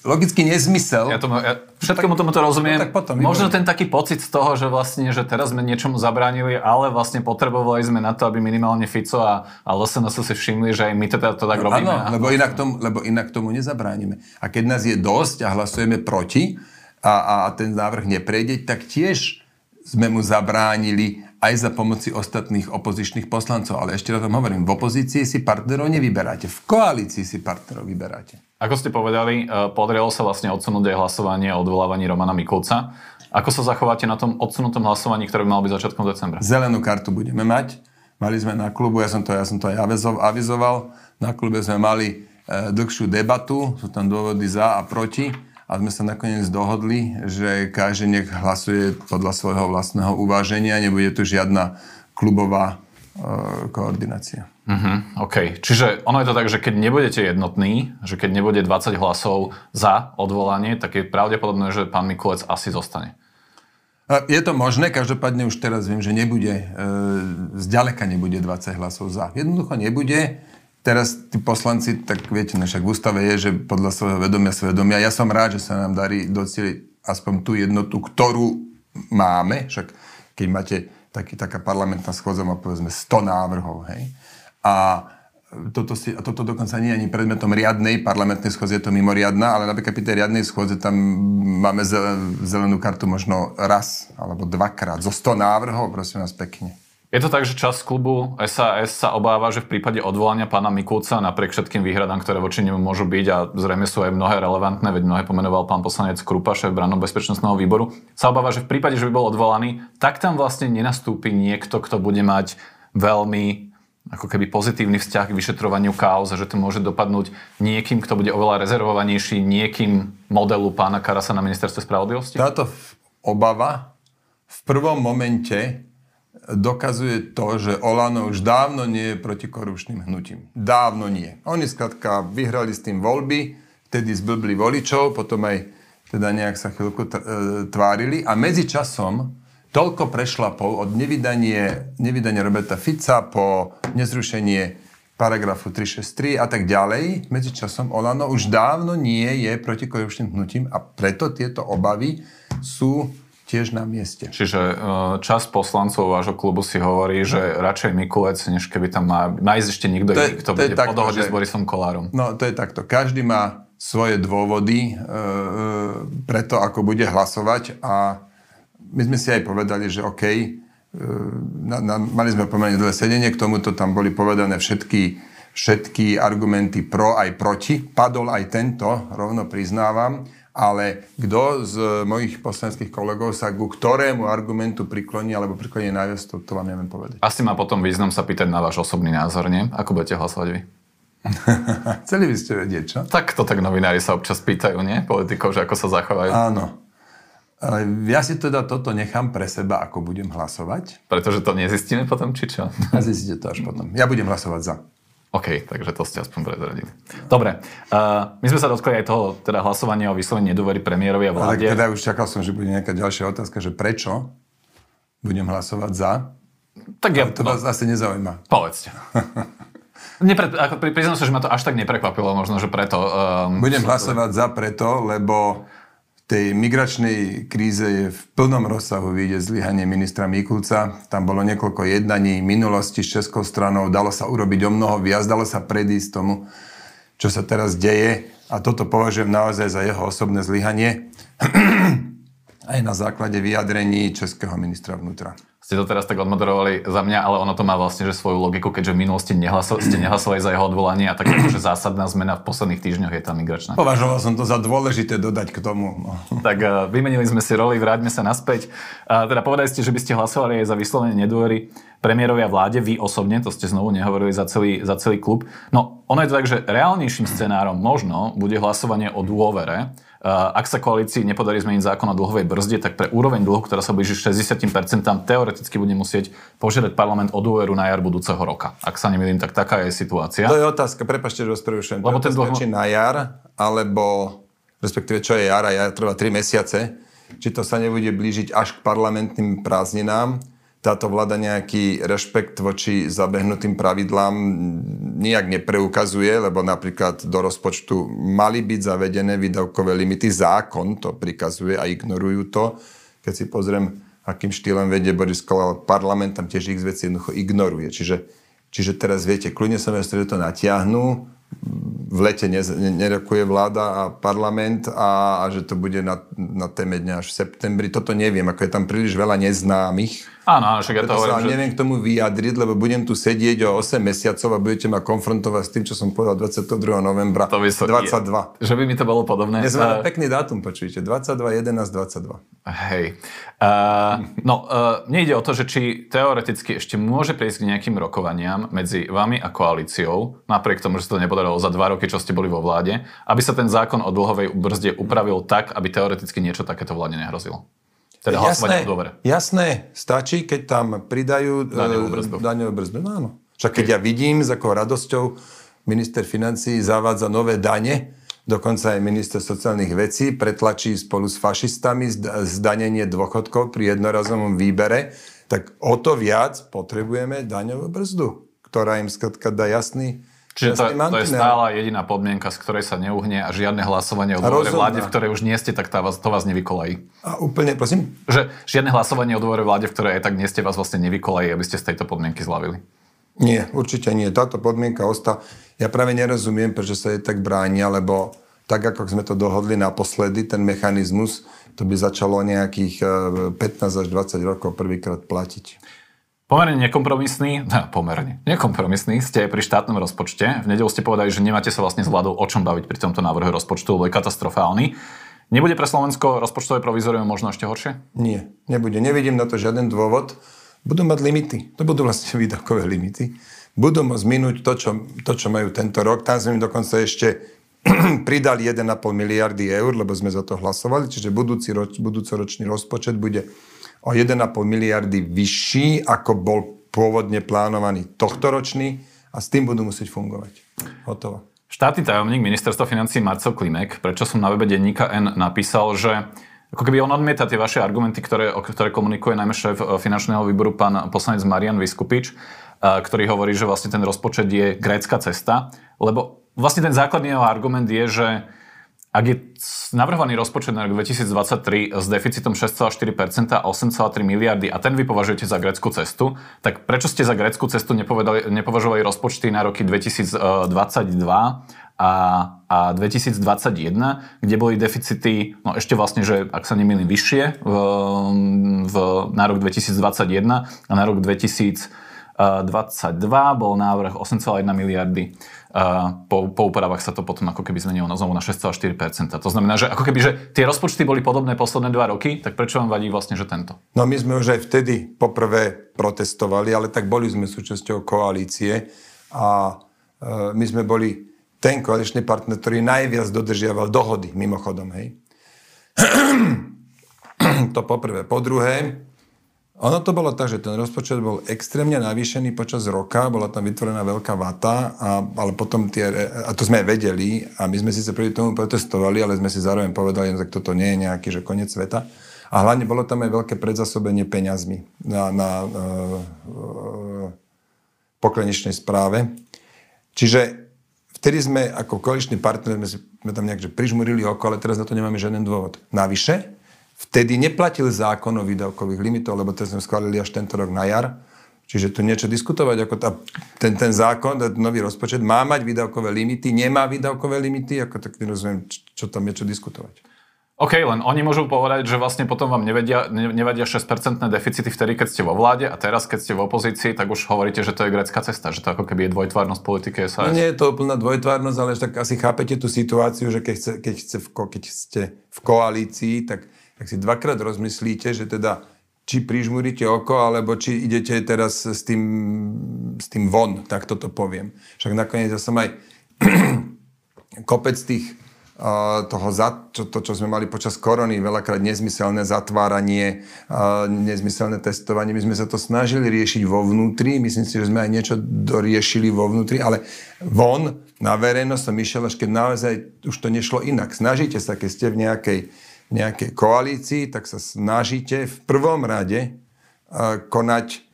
logický nezmysel. Ja, tomu, ja všetkému tomu to rozumiem. No, tak potom, Možno ten taký pocit z toho, že vlastne, že teraz sme niečomu zabránili, ale vlastne potrebovali sme na to, aby minimálne Fico a, a LSNS si všimli, že aj my teda to tak robíme. Áno, lebo inak, tomu, lebo inak tomu nezabránime. A keď nás je dosť a hlasujeme proti a, a ten návrh neprejde, tak tiež sme mu zabránili aj za pomoci ostatných opozičných poslancov. Ale ešte raz tom hovorím, v opozícii si partnerov nevyberáte, v koalícii si partnerov vyberáte. Ako ste povedali, e, podarilo sa vlastne odsunúť aj hlasovanie o odvolávaní Romana Mikulca. Ako sa zachováte na tom odsunutom hlasovaní, ktoré by malo byť začiatkom decembra? Zelenú kartu budeme mať. Mali sme na klubu, ja som to, ja som to aj avizoval, na klube sme mali e, dlhšiu debatu, sú tam dôvody za a proti a sme sa nakoniec dohodli, že každý nech hlasuje podľa svojho vlastného uváženia, nebude tu žiadna klubová e, koordinácia. Uh-huh, OK. Čiže ono je to tak, že keď nebudete jednotní, že keď nebude 20 hlasov za odvolanie, tak je pravdepodobné, že pán Mikulec asi zostane. Je to možné, každopádne už teraz viem, že nebude, e, zďaleka nebude 20 hlasov za. Jednoducho nebude teraz tí poslanci, tak viete, no však v ústave je, že podľa svojho vedomia svedomia. Ja som rád, že sa nám darí docieliť aspoň tú jednotu, ktorú máme. Však keď máte taký, taká parlamentná schôdza, má povedzme 100 návrhov, hej. A toto, si, a toto dokonca nie je ani predmetom riadnej parlamentnej schôdze, je to mimoriadná, ale napríklad pri tej riadnej schôdze tam máme zelenú kartu možno raz alebo dvakrát zo 100 návrhov, prosím vás pekne. Je to tak, že časť klubu SAS sa obáva, že v prípade odvolania pána Mikulca napriek všetkým výhradám, ktoré voči nemu môžu byť a zrejme sú aj mnohé relevantné, veď mnohé pomenoval pán poslanec Krupa, šéf bezpečnostného výboru, sa obáva, že v prípade, že by bol odvolaný, tak tam vlastne nenastúpi niekto, kto bude mať veľmi ako keby pozitívny vzťah k vyšetrovaniu kauz že to môže dopadnúť niekým, kto bude oveľa rezervovanejší, niekým modelu pána Karasa na ministerstve spravodlivosti? Táto obava v prvom momente dokazuje to, že Olano už dávno nie je protikorupčným hnutím. Dávno nie. Oni skladka vyhrali s tým voľby, vtedy zblbli voličov, potom aj teda nejak sa chvíľku e, tvárili a medzi časom toľko prešla po, od nevydanie, nevydanie Roberta Fica po nezrušenie paragrafu 363 a tak ďalej. Medzičasom Olano už dávno nie je protikorupčným hnutím a preto tieto obavy sú tiež na mieste. Čiže e, čas poslancov vášho klubu si hovorí, že radšej Mikulec, než keby tam má, má ísť ešte nikto iný, kto bude po dohode s Borisom Kolárom. No to je takto. Každý má svoje dôvody e, e, pre to, ako bude hlasovať a my sme si aj povedali, že OK, e, na, na, mali sme pomerne dlhé sedenie, k tomuto tam boli povedané všetky, všetky argumenty pro aj proti. Padol aj tento, rovno priznávam ale kto z mojich poslanských kolegov sa ku ktorému argumentu prikloní alebo prikloní najviac, to, to vám neviem povedať. Asi má potom význam sa pýtať na váš osobný názor, nie? Ako budete hlasovať vy? Chceli by ste vedieť, čo? Tak to tak novinári sa občas pýtajú, nie? Politikov, že ako sa zachovajú. Áno. Ale ja si teda toto nechám pre seba, ako budem hlasovať. Pretože to nezistíme potom, či čo? A zistíte to až potom. Ja budem hlasovať za. OK, takže to ste aspoň prezradili. Dobre, uh, my sme sa dotkli aj toho teda hlasovania o vyslovení nedôvery premiérovi a vláde. Ale teda už čakal som, že bude nejaká ďalšia otázka, že prečo budem hlasovať za? Tak ja, Ale to vás no, asi nezaujíma. Povedzte. Nepre, ako, priznám sa, že ma to až tak neprekvapilo, možno, že preto. Um, budem hlasovať za preto, lebo tej migračnej kríze je v plnom rozsahu vidieť zlyhanie ministra Mikulca. Tam bolo niekoľko jednaní minulosti s Českou stranou, dalo sa urobiť o mnoho viac, dalo sa predísť tomu, čo sa teraz deje. A toto považujem naozaj za jeho osobné zlyhanie. Aj na základe vyjadrení českého ministra vnútra ste to teraz tak odmoderovali za mňa, ale ono to má vlastne že svoju logiku, keďže v minulosti nehlaso- ste nehlasovali za jeho odvolanie a tak že zásadná zmena v posledných týždňoch je tá migračná. Považoval som to za dôležité dodať k tomu. No. Tak uh, vymenili sme si roli, vráťme sa naspäť. Uh, teda povedali ste, že by ste hlasovali aj za vyslovenie nedôvery premiérovia vláde, vy osobne, to ste znovu nehovorili za celý, za celý klub. No, ono je to tak, že reálnejším scenárom možno bude hlasovanie o dôvere, ak sa koalícii nepodarí zmeniť zákon o dlhovej brzde, tak pre úroveň dlhu, ktorá sa blíži 60%, teoreticky bude musieť požiadať parlament o dôveru na jar budúceho roka. Ak sa nemýlim, tak taká je situácia. To je otázka, prepašte, že vás prerušujem. Lebo ten dlho... na jar, alebo respektíve čo je jar a jar trvá 3 mesiace, či to sa nebude blížiť až k parlamentným prázdninám, táto vláda nejaký rešpekt voči zabehnutým pravidlám nijak nepreukazuje, lebo napríklad do rozpočtu mali byť zavedené výdavkové limity. Zákon to prikazuje a ignorujú to. Keď si pozriem, akým štýlom vedie Boris Kolár parlament, tam tiež ich veci jednoducho ignoruje. Čiže, čiže teraz viete, kľudne sa to natiahnu, v lete nerokuje vláda a parlament a, a že to bude na, na téme dňa až v septembri. Toto neviem, ako je tam príliš veľa neznámych Áno, však ja to hovorím, sa že... neviem k tomu vyjadriť, lebo budem tu sedieť o 8 mesiacov a budete ma konfrontovať s tým, čo som povedal 22. novembra to by so... 22. Že by mi to bolo podobné. Dnes uh... pekný dátum, počujete. 22, 11, 22. Hej. Uh, no, uh, nejde o to, že či teoreticky ešte môže prejsť k nejakým rokovaniam medzi vami a koalíciou, napriek tomu, že sa to nepodarilo za dva roky, čo ste boli vo vláde, aby sa ten zákon o dlhovej brzde upravil tak, aby teoreticky niečo takéto vláde nehrozilo. Teda jasné, jasné, stačí, keď tam pridajú daňovú brzdu. Daňovú brzdu. No áno. Však keď ja vidím, s akou radosťou minister financí zavádza nové dane, dokonca aj minister sociálnych vecí pretlačí spolu s fašistami zdanenie dôchodkov pri jednorazovom výbere, tak o to viac potrebujeme daňovú brzdu, ktorá im skladka dá jasný Čiže to, to je stála jediná podmienka, z ktorej sa neuhne a žiadne hlasovanie o dôvore vláde, v ktorej už nie ste, tak tá vás, to vás nevykolají. A úplne, prosím? Že žiadne hlasovanie o dôvore vláde, v ktorej aj tak nie ste, vás vlastne nevykolají, aby ste z tejto podmienky zlavili. Nie, určite nie. Táto podmienka ostá. Ja práve nerozumiem, prečo sa jej tak bránia, lebo tak, ako sme to dohodli naposledy, ten mechanizmus, to by začalo nejakých 15 eh, až 20 rokov prvýkrát platiť. Pomerne nekompromisný, ne, pomerne nekompromisný ste pri štátnom rozpočte. V nedelu ste povedali, že nemáte sa vlastne s vládou o čom baviť pri tomto návrhu rozpočtu, lebo je katastrofálny. Nebude pre Slovensko rozpočtové provizorium možno ešte horšie? Nie, nebude. Nevidím na to žiaden dôvod. Budú mať limity. To budú vlastne výdavkové limity. Budú môcť minúť to čo, to, čo majú tento rok. Tam sme im dokonca ešte pridali 1,5 miliardy eur, lebo sme za to hlasovali. Čiže budúci roč, budúcoročný rozpočet bude o 1,5 miliardy vyšší, ako bol pôvodne plánovaný tohtoročný a s tým budú musieť fungovať. Hotovo. Štátny tajomník ministerstva financí Marcel Klimek, prečo som na webe denníka N napísal, že ako keby on odmieta tie vaše argumenty, ktoré, ktoré komunikuje najmä šéf e, finančného výboru pán poslanec Marian Vyskupič, e, ktorý hovorí, že vlastne ten rozpočet je grécka cesta, lebo vlastne ten základný jeho argument je, že ak je navrhovaný rozpočet na rok 2023 s deficitom 6,4% a 8,3 miliardy a ten vy považujete za greckú cestu, tak prečo ste za greckú cestu nepovažovali rozpočty na roky 2022 a, a 2021, kde boli deficity, no ešte vlastne, že ak sa nemýlim, vyššie v, v, na rok 2021 a na rok 2022 bol návrh 8,1 miliardy. Po, po úpravách sa to potom ako keby zmenilo na znovu na 6,4%. To znamená, že ako keby že tie rozpočty boli podobné posledné dva roky, tak prečo vám vadí vlastne, že tento? No my sme už aj vtedy poprvé protestovali, ale tak boli sme súčasťou koalície a e, my sme boli ten koaličný partner, ktorý najviac dodržiaval dohody, mimochodom, hej. to poprvé. Po druhé, ono to bolo tak, že ten rozpočet bol extrémne navýšený počas roka, bola tam vytvorená veľká vata, a, ale potom tie, a to sme aj vedeli, a my sme síce proti tomu protestovali, ale sme si zároveň povedali, že toto nie je nejaký, že koniec sveta. A hlavne bolo tam aj veľké predzasobenie peňazmi na, na uh, uh, pokleničnej správe. Čiže Vtedy sme ako koaličný partner, sme, sme tam nejak že prižmurili oko, ale teraz na to nemáme žiaden dôvod. Navyše, vtedy neplatil zákon o výdavkových limitoch, lebo to sme schválili až tento rok na jar. Čiže tu niečo diskutovať, ako tá, ten, ten zákon, ten nový rozpočet má mať výdavkové limity, nemá výdavkové limity, ako tak nerozumiem, čo tam je čo diskutovať. OK, len oni môžu povedať, že vlastne potom vám nevedia, nevadia 6% deficity vtedy, keď ste vo vláde a teraz, keď ste v opozícii, tak už hovoríte, že to je grecká cesta, že to ako keby je dvojtvárnosť politiky SAS. No nie je to úplná dvojtvárnosť, ale tak asi chápete tú situáciu, že keď, chce, keď, chce v, keď ste v koalícii, tak, tak si dvakrát rozmyslíte, že teda či prižmúrite oko, alebo či idete teraz s tým, s tým von, tak toto poviem. Však nakoniec ja som aj kopec tých toho, čo, to, čo sme mali počas korony, veľakrát nezmyselné zatváranie, nezmyselné testovanie. My sme sa to snažili riešiť vo vnútri, myslím si, že sme aj niečo doriešili vo vnútri, ale von, na verejnosť som išiel, až keď naozaj už to nešlo inak. Snažíte sa, keď ste v nejakej, nejakej koalícii, tak sa snažíte v prvom rade konať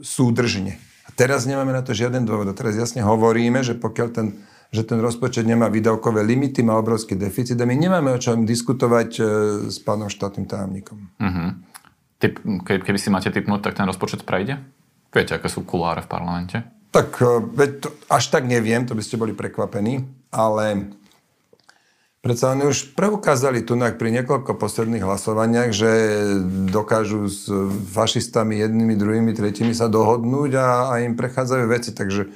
súdržne. A teraz nemáme na to žiaden dôvod. A teraz jasne hovoríme, že pokiaľ ten že ten rozpočet nemá výdavkové limity, má obrovský deficit a my nemáme o čom diskutovať e, s pánom štátnym tajomníkom. Uh-huh. Typ, keby si máte typnúť, tak ten rozpočet prejde? Viete, aké sú kuláre v parlamente? Tak e, veď to, až tak neviem, to by ste boli prekvapení, ale predsa oni už preukázali tu pri niekoľko posledných hlasovaniach, že dokážu s fašistami jednými, druhými, tretími sa dohodnúť a, a im prechádzajú veci, takže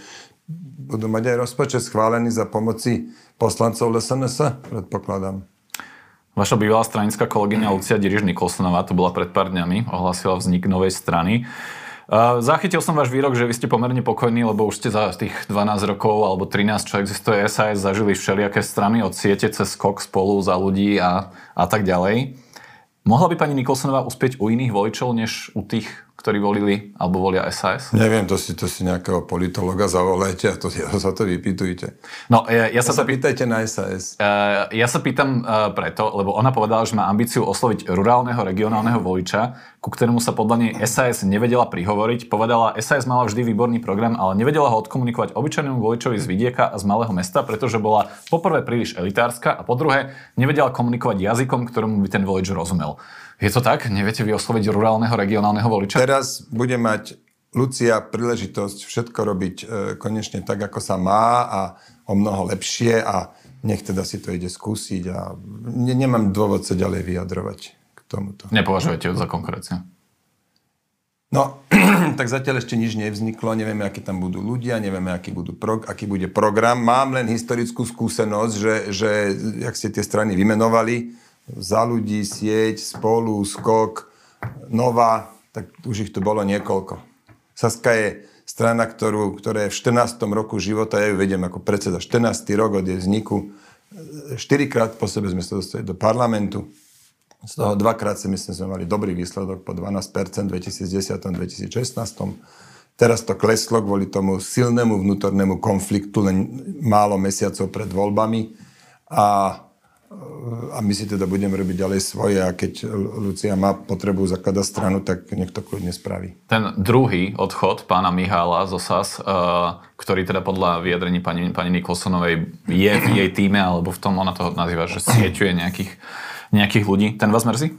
budú mať aj rozpočet schválený za pomoci poslancov LSNS, predpokladám. Vaša bývalá stranická kolegyňa Lucia Diriž Nikolsonová, tu bola pred pár dňami, ohlásila vznik novej strany. Zachytil som váš výrok, že vy ste pomerne pokojní, lebo už ste za tých 12 rokov alebo 13, čo existuje SAS, zažili všelijaké strany od siete cez skok spolu za ľudí a, a tak ďalej. Mohla by pani Nikolsonová uspieť u iných voličov, než u tých, ktorí volili alebo volia SAS? Neviem, to si, to si nejakého politologa zavolajte a to, ja sa to vypýtujte. No, ja, ja sa, sa pýtajte na SAS. Uh, ja sa pýtam uh, preto, lebo ona povedala, že má ambíciu osloviť rurálneho, regionálneho voliča, ku ktorému sa podľa nej SAS nevedela prihovoriť. Povedala, SAS mala vždy výborný program, ale nevedela ho odkomunikovať obyčajnému voličovi z vidieka a z malého mesta, pretože bola poprvé príliš elitárska a po druhé nevedela komunikovať jazykom, ktorému by ten volič rozumel. Je to tak? Neviete vy osloviť rurálneho, regionálneho voliča? Teraz bude mať Lucia príležitosť všetko robiť e, konečne tak, ako sa má a o mnoho lepšie a nech teda si to ide skúsiť a ne, nemám dôvod sa ďalej vyjadrovať k tomuto. Nepovažujete ju za konkurenciu? No, tak zatiaľ ešte nič nevzniklo, nevieme, akí tam budú ľudia, nevieme, aký, budú pro, aký bude program. Mám len historickú skúsenosť, že, že jak ste tie strany vymenovali, za ľudí, sieť, spolu, skok, nová, tak už ich tu bolo niekoľko. Saska je strana, ktorú, ktorá je v 14. roku života, ja ju vediem ako predseda, 14. rok od jej vzniku. Štyrikrát po sebe sme sa dostali do parlamentu. Z toho dvakrát si myslím, sme mali dobrý výsledok po 12% v 2010-2016. Teraz to kleslo kvôli tomu silnému vnútornému konfliktu len málo mesiacov pred voľbami. A a my si teda budeme robiť ďalej svoje a keď Lucia má potrebu zakladať stranu, tak nech to kľudne spraví. Ten druhý odchod pána Mihála zo SAS, uh, ktorý teda podľa vyjadrení pani, pani Nikolsonovej je v jej týme, alebo v tom ona to nazýva, že sieťuje nejakých, nejakých ľudí, ten vás mrzí?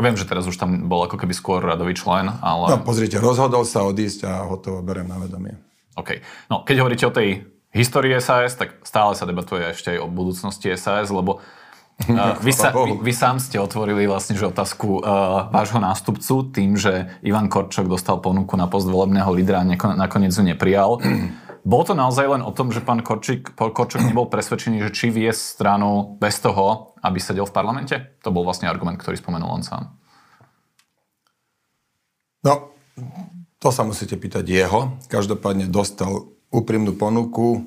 Viem, že teraz už tam bol ako keby skôr radový člen, ale... No pozrite, rozhodol sa odísť a hotovo berem na vedomie. OK. No, keď hovoríte o tej histórii SAS, tak stále sa debatuje ešte aj o budúcnosti SAS, lebo Uh, vy, sa, vy, vy sám ste otvorili vlastne že otázku uh, vášho nástupcu tým, že Ivan Korčok dostal ponuku na post volebného lídra a nakoniec ju neprijal. Bolo to naozaj len o tom, že pán Korčík, Korčok nebol presvedčený, že či vie stranu bez toho, aby sedel v parlamente? To bol vlastne argument, ktorý spomenul on sám. No, to sa musíte pýtať jeho. Každopádne dostal úprimnú ponuku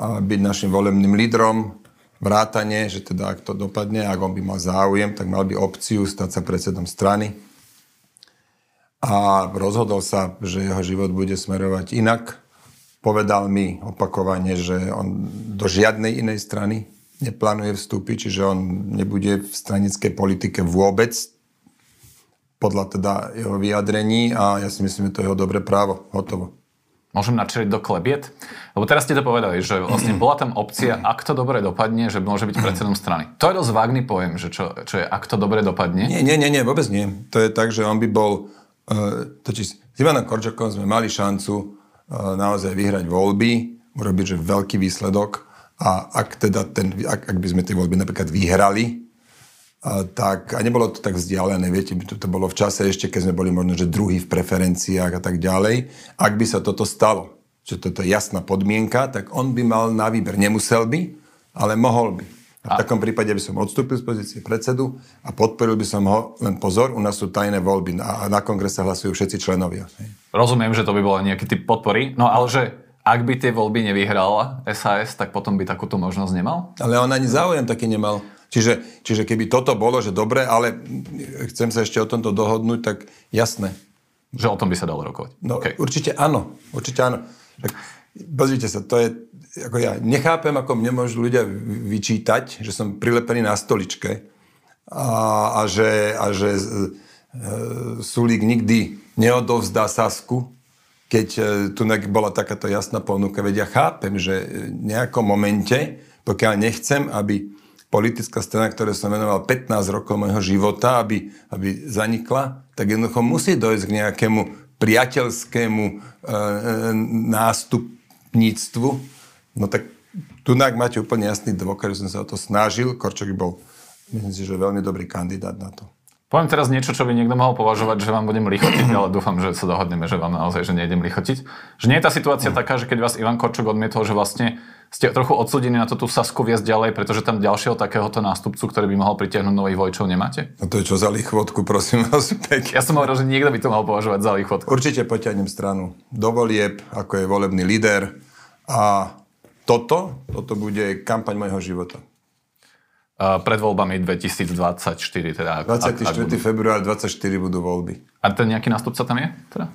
byť našim volebným lídrom, vrátanie, že teda ak to dopadne, ak on by mal záujem, tak mal by opciu stať sa predsedom strany. A rozhodol sa, že jeho život bude smerovať inak. Povedal mi opakovane, že on do žiadnej inej strany neplánuje vstúpiť, čiže on nebude v stranickej politike vôbec, podľa teda jeho vyjadrení a ja si myslím, že to je jeho dobré právo. Hotovo. Môžem načeriť do klebiet? Lebo teraz ste to povedali, že vlastne bola tam opcia, ak to dobre dopadne, že môže byť predsedom strany. To je dosť vágný pojem, že čo, čo je, ak to dobre dopadne? Nie, nie, nie, nie, vôbec nie. To je tak, že on by bol... Uh, totiž s Ivanom Korčakom sme mali šancu uh, naozaj vyhrať voľby, urobiť že veľký výsledok a ak teda ten, ak, ak by sme tie voľby napríklad vyhrali, tak, a nebolo to tak vzdialené, viete, to, to bolo v čase ešte, keď sme boli možno, že druhý v preferenciách a tak ďalej. Ak by sa toto stalo, že toto je jasná podmienka, tak on by mal na výber. Nemusel by, ale mohol by. A v takom prípade by som odstúpil z pozície predsedu a podporil by som ho, len pozor, u nás sú tajné voľby a na kongrese hlasujú všetci členovia. Rozumiem, že to by bolo nejaký typ podpory, no ale že ak by tie voľby nevyhrala SAS, tak potom by takúto možnosť nemal? Ale on ani záujem taký nemal. Čiže, čiže keby toto bolo, že dobre, ale chcem sa ešte o tomto dohodnúť, tak jasné. Že o tom by sa dalo rokovať. No, okay. Určite áno. Určite áno. Tak, pozrite sa, to je, ako ja nechápem, ako mne môžu ľudia vyčítať, že som prilepený na stoličke a, a že, a že e, Sulík nikdy neodovzdá Sasku, keď e, tu bola takáto jasná ponuka. Veď ja chápem, že v nejakom momente, pokiaľ nechcem, aby politická strana, ktoré som venoval 15 rokov môjho života, aby, aby zanikla, tak jednoducho musí dojsť k nejakému priateľskému e, e nástupníctvu. No tak tu máte úplne jasný dôkaz, že som sa o to snažil. Korčok bol, myslím si, že veľmi dobrý kandidát na to. Poviem teraz niečo, čo by niekto mohol považovať, že vám budem lichotiť, ale dúfam, že sa dohodneme, že vám naozaj, že nejdem lichotiť. Že nie je tá situácia mm. taká, že keď vás Ivan Korčok odmietol, že vlastne ste trochu odsudení na to tú Sasku viesť ďalej, pretože tam ďalšieho takéhoto nástupcu, ktorý by mohol pritiahnuť nových vojčov, nemáte? A to je čo za lichvotku, prosím vás, pek. Ja som hovoril, že niekto by to mohol považovať za lichvotku. Určite potiahnem stranu do volieb, ako je volebný líder a toto, toto bude kampaň môjho života pred voľbami 2024. Teda, 24. Ak, ak február 24 budú voľby. A ten nejaký nástupca tam je? Teda?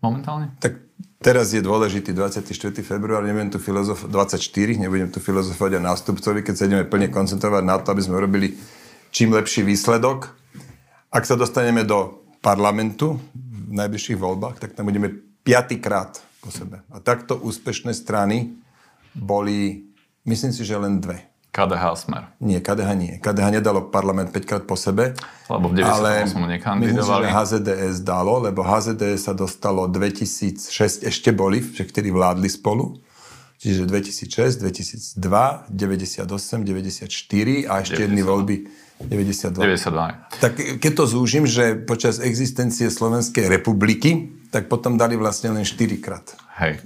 Momentálne? Tak teraz je dôležitý 24. február, nebudem tu filozof 24, nebudem tu filozofovať o nástupcovi, keď sa ideme plne koncentrovať na to, aby sme robili čím lepší výsledok. Ak sa dostaneme do parlamentu v najbližších voľbách, tak tam budeme piatýkrát po sebe. A takto úspešné strany boli, myslím si, že len dve. KDH Smer. Nie, KDH nie. KDH nedalo parlament 5 krát po sebe. Lebo v 98 ale nekandidovali. HZDS dalo, lebo HZDS sa dostalo 2006, ešte boli, ktorí vládli spolu. Čiže 2006, 2002, 98, 94 a ešte 92. jedny voľby 92. 92. Tak keď to zúžim, že počas existencie Slovenskej republiky, tak potom dali vlastne len 4 krát. Hej.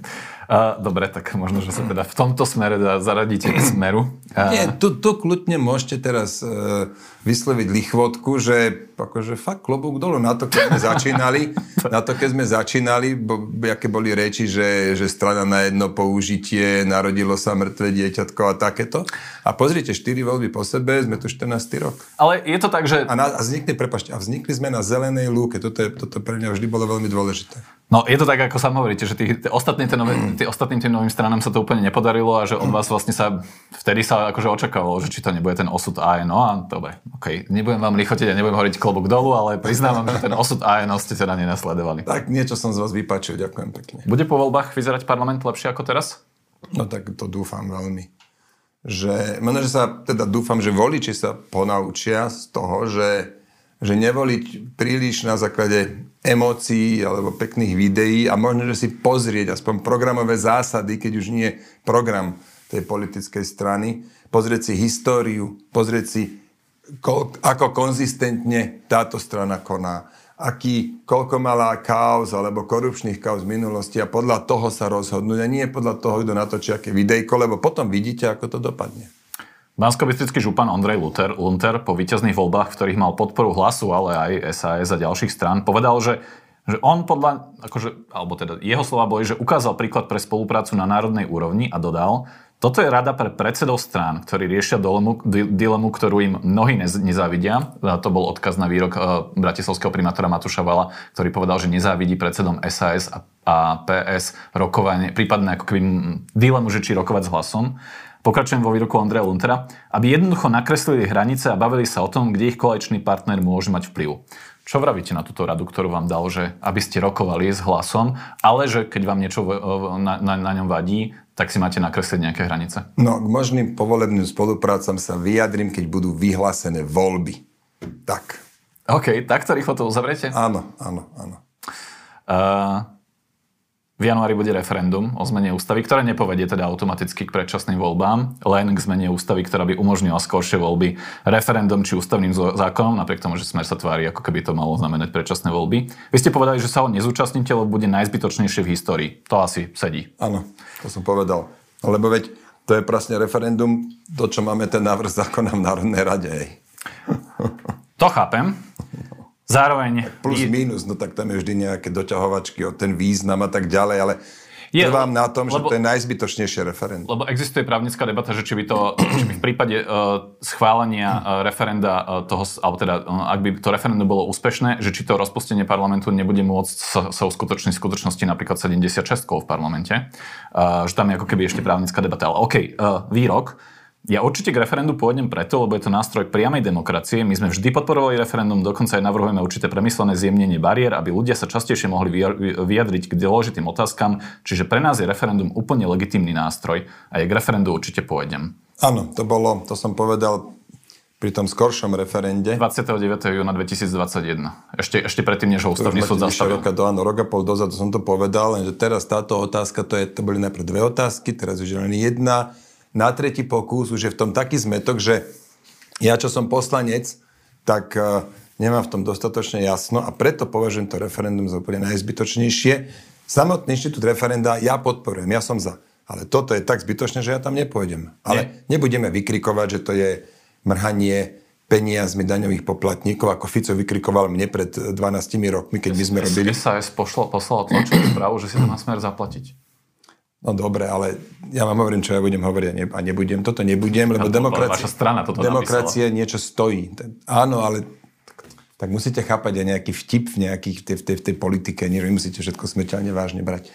Uh, dobre, tak možno, že sa teda v tomto smere zaradíte k smeru. Uh, Nie, tu, tu kľudne môžete teraz uh, vysloviť lichvotku, že akože fakt klobúk dolu na to, keď sme začínali, na to, keď sme začínali, bo, aké boli reči, že, že strana na jedno použitie, narodilo sa mŕtve dieťatko a takéto. A pozrite, 4 voľby po sebe, sme tu 14. rok. Ale je to tak, že... A, na, a vznikli, prepašte, a vznikli sme na zelenej lúke. Toto, je, toto pre mňa vždy bolo veľmi dôležité. No, je to tak, ako sa hovoríte, že tí, tí ostatní tie tým ostatným tým novým stranám sa to úplne nepodarilo a že od vás vlastne sa, vtedy sa akože očakávalo, že či to nebude ten osud ANO a dobre, ok, nebudem vám lichotiť a nebudem hovoriť klobúk dolu, ale priznávam, že ten osud ANO ste teda nenasledovali. Tak niečo som z vás vypačil, ďakujem pekne. Bude po voľbách vyzerať parlament lepšie ako teraz? No tak to dúfam veľmi. Že, možno, že sa, teda dúfam, že voliči sa ponaučia z toho, že že nevoliť príliš na základe emócií alebo pekných videí a možno, že si pozrieť aspoň programové zásady, keď už nie program tej politickej strany, pozrieť si históriu, pozrieť si, ako konzistentne táto strana koná, aký, koľko mala kaos alebo korupčných kaos v minulosti a podľa toho sa rozhodnúť a nie podľa toho, kto natočí aké videjko, lebo potom vidíte, ako to dopadne bansko župan Ondrej Luther, Lunter po víťazných voľbách, v ktorých mal podporu hlasu, ale aj SAS a ďalších strán, povedal, že že on podľa, akože, alebo teda jeho slova boli, že ukázal príklad pre spoluprácu na národnej úrovni a dodal, toto je rada pre predsedov strán, ktorí riešia dilemu, dilemu ktorú im mnohí nezávidia. To bol odkaz na výrok uh, bratislavského primátora Matúša Vala, ktorý povedal, že nezávidí predsedom SAS a, a PS rokovanie, prípadne ako keby dilemu, že či rokovať s hlasom pokračujem vo výroku Andreja Luntera, aby jednoducho nakreslili hranice a bavili sa o tom, kde ich koaličný partner môže mať vplyv. Čo vravíte na túto radu, ktorú vám dal, že aby ste rokovali s hlasom, ale že keď vám niečo na, na, na ňom vadí, tak si máte nakresliť nejaké hranice? No, k možným povolebným spoluprácam sa vyjadrím, keď budú vyhlásené voľby. Tak. OK, takto rýchlo to uzavriete? Áno, áno, áno. Uh, v januári bude referendum o zmene ústavy, ktoré nepovedie teda automaticky k predčasným voľbám, len k zmene ústavy, ktorá by umožnila skoršie voľby referendum či ústavným zákonom, napriek tomu, že Smer sa tvári, ako keby to malo znamenať predčasné voľby. Vy ste povedali, že sa ho nezúčastníte, lebo bude najzbytočnejšie v histórii. To asi sedí. Áno, to som povedal. Lebo veď to je presne referendum, to, čo máme ten návrh zákona v Národnej rade. To chápem. Zároveň... Plus, minus, no tak tam je vždy nejaké doťahovačky o ten význam a tak ďalej, ale je, trvám na tom, lebo, že to je najzbytočnejšie referendum. Lebo existuje právnická debata, že či by to, či by v prípade uh, schválenia uh, referenda uh, toho, alebo teda, uh, ak by to referendum bolo úspešné, že či to rozpustenie parlamentu nebude môcť sa, sa uskutočniť v skutočnosti napríklad 76 v parlamente. Uh, že tam je ako keby ešte právnická debata. Ale OK, uh, výrok ja určite k referendu pôjdem preto, lebo je to nástroj priamej demokracie. My sme vždy podporovali referendum, dokonca aj navrhujeme určité premyslené zjemnenie bariér, aby ľudia sa častejšie mohli vyjadriť k dôležitým otázkam. Čiže pre nás je referendum úplne legitímny nástroj a ja k referendu určite pôjdem. Áno, to bolo, to som povedal pri tom skoršom referende. 29. júna 2021. Ešte, ešte predtým, než ho ústavný súd zastavil. Roka, do, áno, rok a pol dozadu som to povedal, lenže teraz táto otázka, to, je, to boli najprv dve otázky, teraz už len jedna na tretí pokus už je v tom taký zmetok, že ja, čo som poslanec, tak uh, nemám v tom dostatočne jasno a preto považujem to referendum za úplne najzbytočnejšie. Samotný inštitút referenda ja podporujem, ja som za. Ale toto je tak zbytočné, že ja tam nepôjdem. Ale Nie. nebudeme vykrikovať, že to je mrhanie peniazmi daňových poplatníkov, ako Fico vykrikoval mne pred 12 rokmi, keď my sme robili. SAS poslal tlačovú správu, že si to má smer zaplatiť. No dobre, ale ja vám hovorím, čo ja budem hovoriť a, ne, a nebudem. Toto nebudem, lebo demokracia, strana toto demokracia niečo stojí. Áno, ale tak, musíte chápať aj nejaký vtip v, nejakých, v, tej, v, tej, politike, nie musíte všetko smrteľne vážne brať.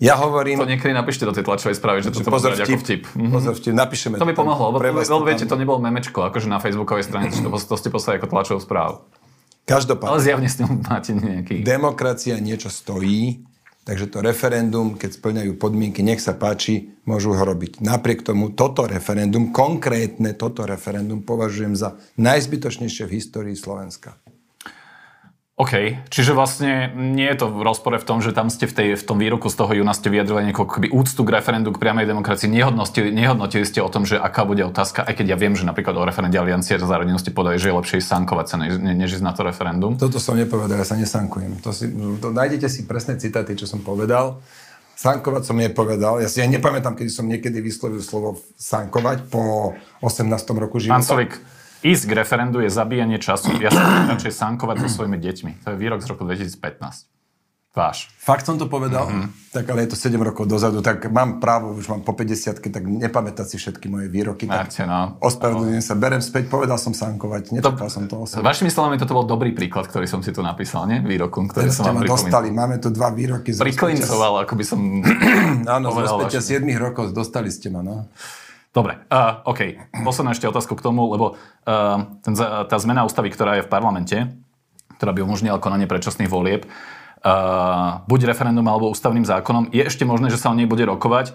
Ja hovorím... To niekedy napíšte do tej tlačovej správy, že toto pozor vtip, ako vtip. Mhm. Pozor vtip, napíšeme to. To by pomohlo, lebo, lebo viete, to nebolo memečko, akože na facebookovej strane, to, to ste poslali ako tlačovú správu. Každopádne. Ale zjavne s ňou máte nejaký... Demokracia niečo stojí Takže to referendum, keď splňajú podmienky, nech sa páči, môžu ho robiť. Napriek tomu toto referendum, konkrétne toto referendum považujem za najzbytočnejšie v histórii Slovenska. OK, čiže vlastne nie je to v rozpore v tom, že tam ste v, tej, v tom výroku z toho júna ste vyjadrili nejakú úctu k referendu, k priamej demokracii. Nehodnotili, nehodnotili ste o tom, že aká bude otázka, aj keď ja viem, že napríklad o referende Aliancie za rodinu ste povedali, že je lepšie sankovať sa, než, než ísť na to referendum. Toto som nepovedal, ja sa nesankujem. To si, to, nájdete si presné citáty, čo som povedal. Sankovať som nepovedal. Ja si ja nepamätám, kedy som niekedy vyslovil slovo sankovať po 18. roku života. Pán Solik, Ísť k referendu je zabíjanie času. Ja sa radšej sankovať so svojimi deťmi. To je výrok z roku 2015. Váš. Fakt som to povedal? Mm-hmm. Tak ale je to 7 rokov dozadu, tak mám právo, už mám po 50 tak nepamätať si všetky moje výroky. Máte, no. Ospravedlňujem sa, berem späť, povedal som sankovať, nečakal som to o S sebe. vašimi slovami toto bol dobrý príklad, ktorý som si tu napísal, nie? Výrokom, ktorý Teraz som vám pripomínal. dostali, máme tu dva výroky. Priklincoval, ako by som Áno, z povedal rozpätia vaše. 7 rokov dostali ste ma, no. Dobre, uh, OK. Posledná ešte otázku k tomu, lebo uh, ten, tá zmena ústavy, ktorá je v parlamente, ktorá by umožnila konanie predčasných volieb, uh, buď referendum alebo ústavným zákonom, je ešte možné, že sa o nej bude rokovať.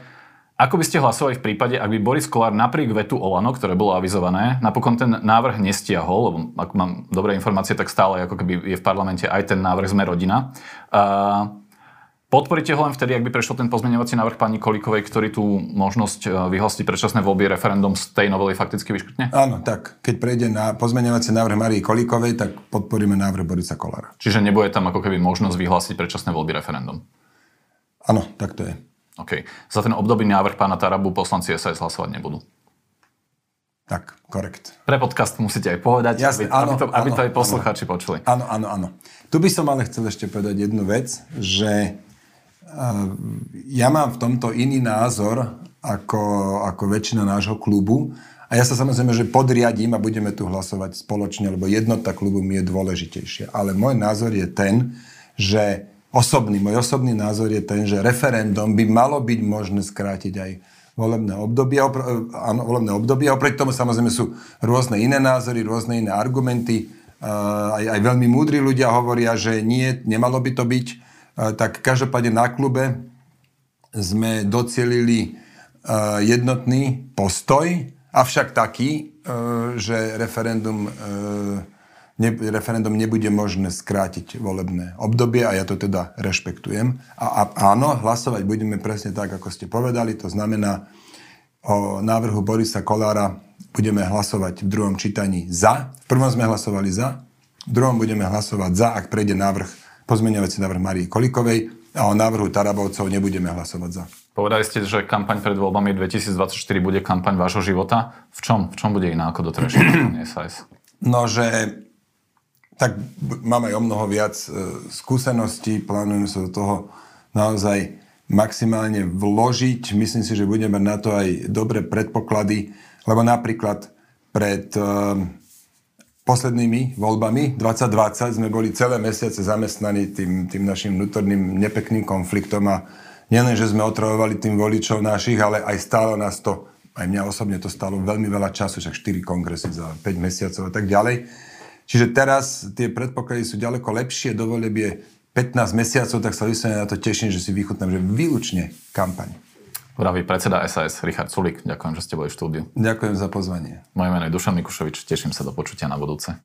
Ako by ste hlasovali v prípade, ak by Boris Kolár napriek vetu Olano, ktoré bolo avizované, napokon ten návrh nestiahol, lebo ak mám dobré informácie, tak stále ako keby je v parlamente aj ten návrh Sme rodina. Uh, Podporíte ho len vtedy, ak by prešiel ten pozmeňovací návrh pani Kolíkovej, ktorý tú možnosť e, vyhlasiť predčasné voľby referendum z tej novely fakticky vyškrtne? Áno, tak. Keď prejde na pozmeňovací návrh Marii Kolíkovej, tak podporíme návrh Borisa Kolára. Čiže nebude tam ako keby možnosť vyhlásiť predčasné voľby referendum. Áno, tak to je. OK. Za ten obdobný návrh pána Tarabu poslanci SAS hlasovať nebudú. Tak, korekt. Pre podcast musíte aj povedať, Jasne, aby, áno, aby, to, aby áno, to aj áno. poslucháči počuli. Áno, áno, áno. Tu by som ale chcel ešte povedať jednu vec, že ja mám v tomto iný názor ako, ako väčšina nášho klubu a ja sa samozrejme, že podriadím a budeme tu hlasovať spoločne, lebo jednota klubu mi je dôležitejšia. Ale môj názor je ten, že osobný, môj osobný názor je ten, že referendum by malo byť možné skrátiť aj volebné obdobie, opr- e, áno, volebné obdobie. Oproti tomu samozrejme sú rôzne iné názory, rôzne iné argumenty. Uh, aj, aj veľmi múdri ľudia hovoria, že nie, nemalo by to byť. Uh, tak každopádne na klube sme docielili uh, jednotný postoj, avšak taký, uh, že referendum, referendum nebude možné skrátiť volebné obdobie a ja to teda rešpektujem. A, a áno, hlasovať budeme presne tak, ako ste povedali, to znamená o návrhu Borisa Kolára budeme hlasovať v druhom čítaní za. V prvom sme hlasovali za, v druhom budeme hlasovať za, ak prejde návrh, pozmeňovací návrh Marii Kolikovej a o návrhu Tarabovcov nebudeme hlasovať za. Povedali ste, že kampaň pred voľbami 2024 bude kampaň vášho života. V čom? V čom bude iná ako doterajšia kampaň SAS? No, že tak mám aj o mnoho viac e, skúseností, plánujem sa do toho naozaj maximálne vložiť. Myslím si, že budeme mať na to aj dobré predpoklady, lebo napríklad pred e, poslednými voľbami 2020 sme boli celé mesiace zamestnaní tým, tým našim vnútorným nepekným konfliktom a nielen, že sme otravovali tým voličov našich, ale aj stálo nás to, aj mňa osobne to stálo veľmi veľa času, však 4 kongresy za 5 mesiacov a tak ďalej. Čiže teraz tie predpoklady sú ďaleko lepšie, do je 15 mesiacov, tak sa vyslovene na to teším, že si vychutnám, že výlučne kampaň. Vraví predseda SAS Richard Sulik. Ďakujem, že ste boli v štúdiu. Ďakujem za pozvanie. Moje meno je Dušan Mikušovič. Teším sa do počutia na budúce.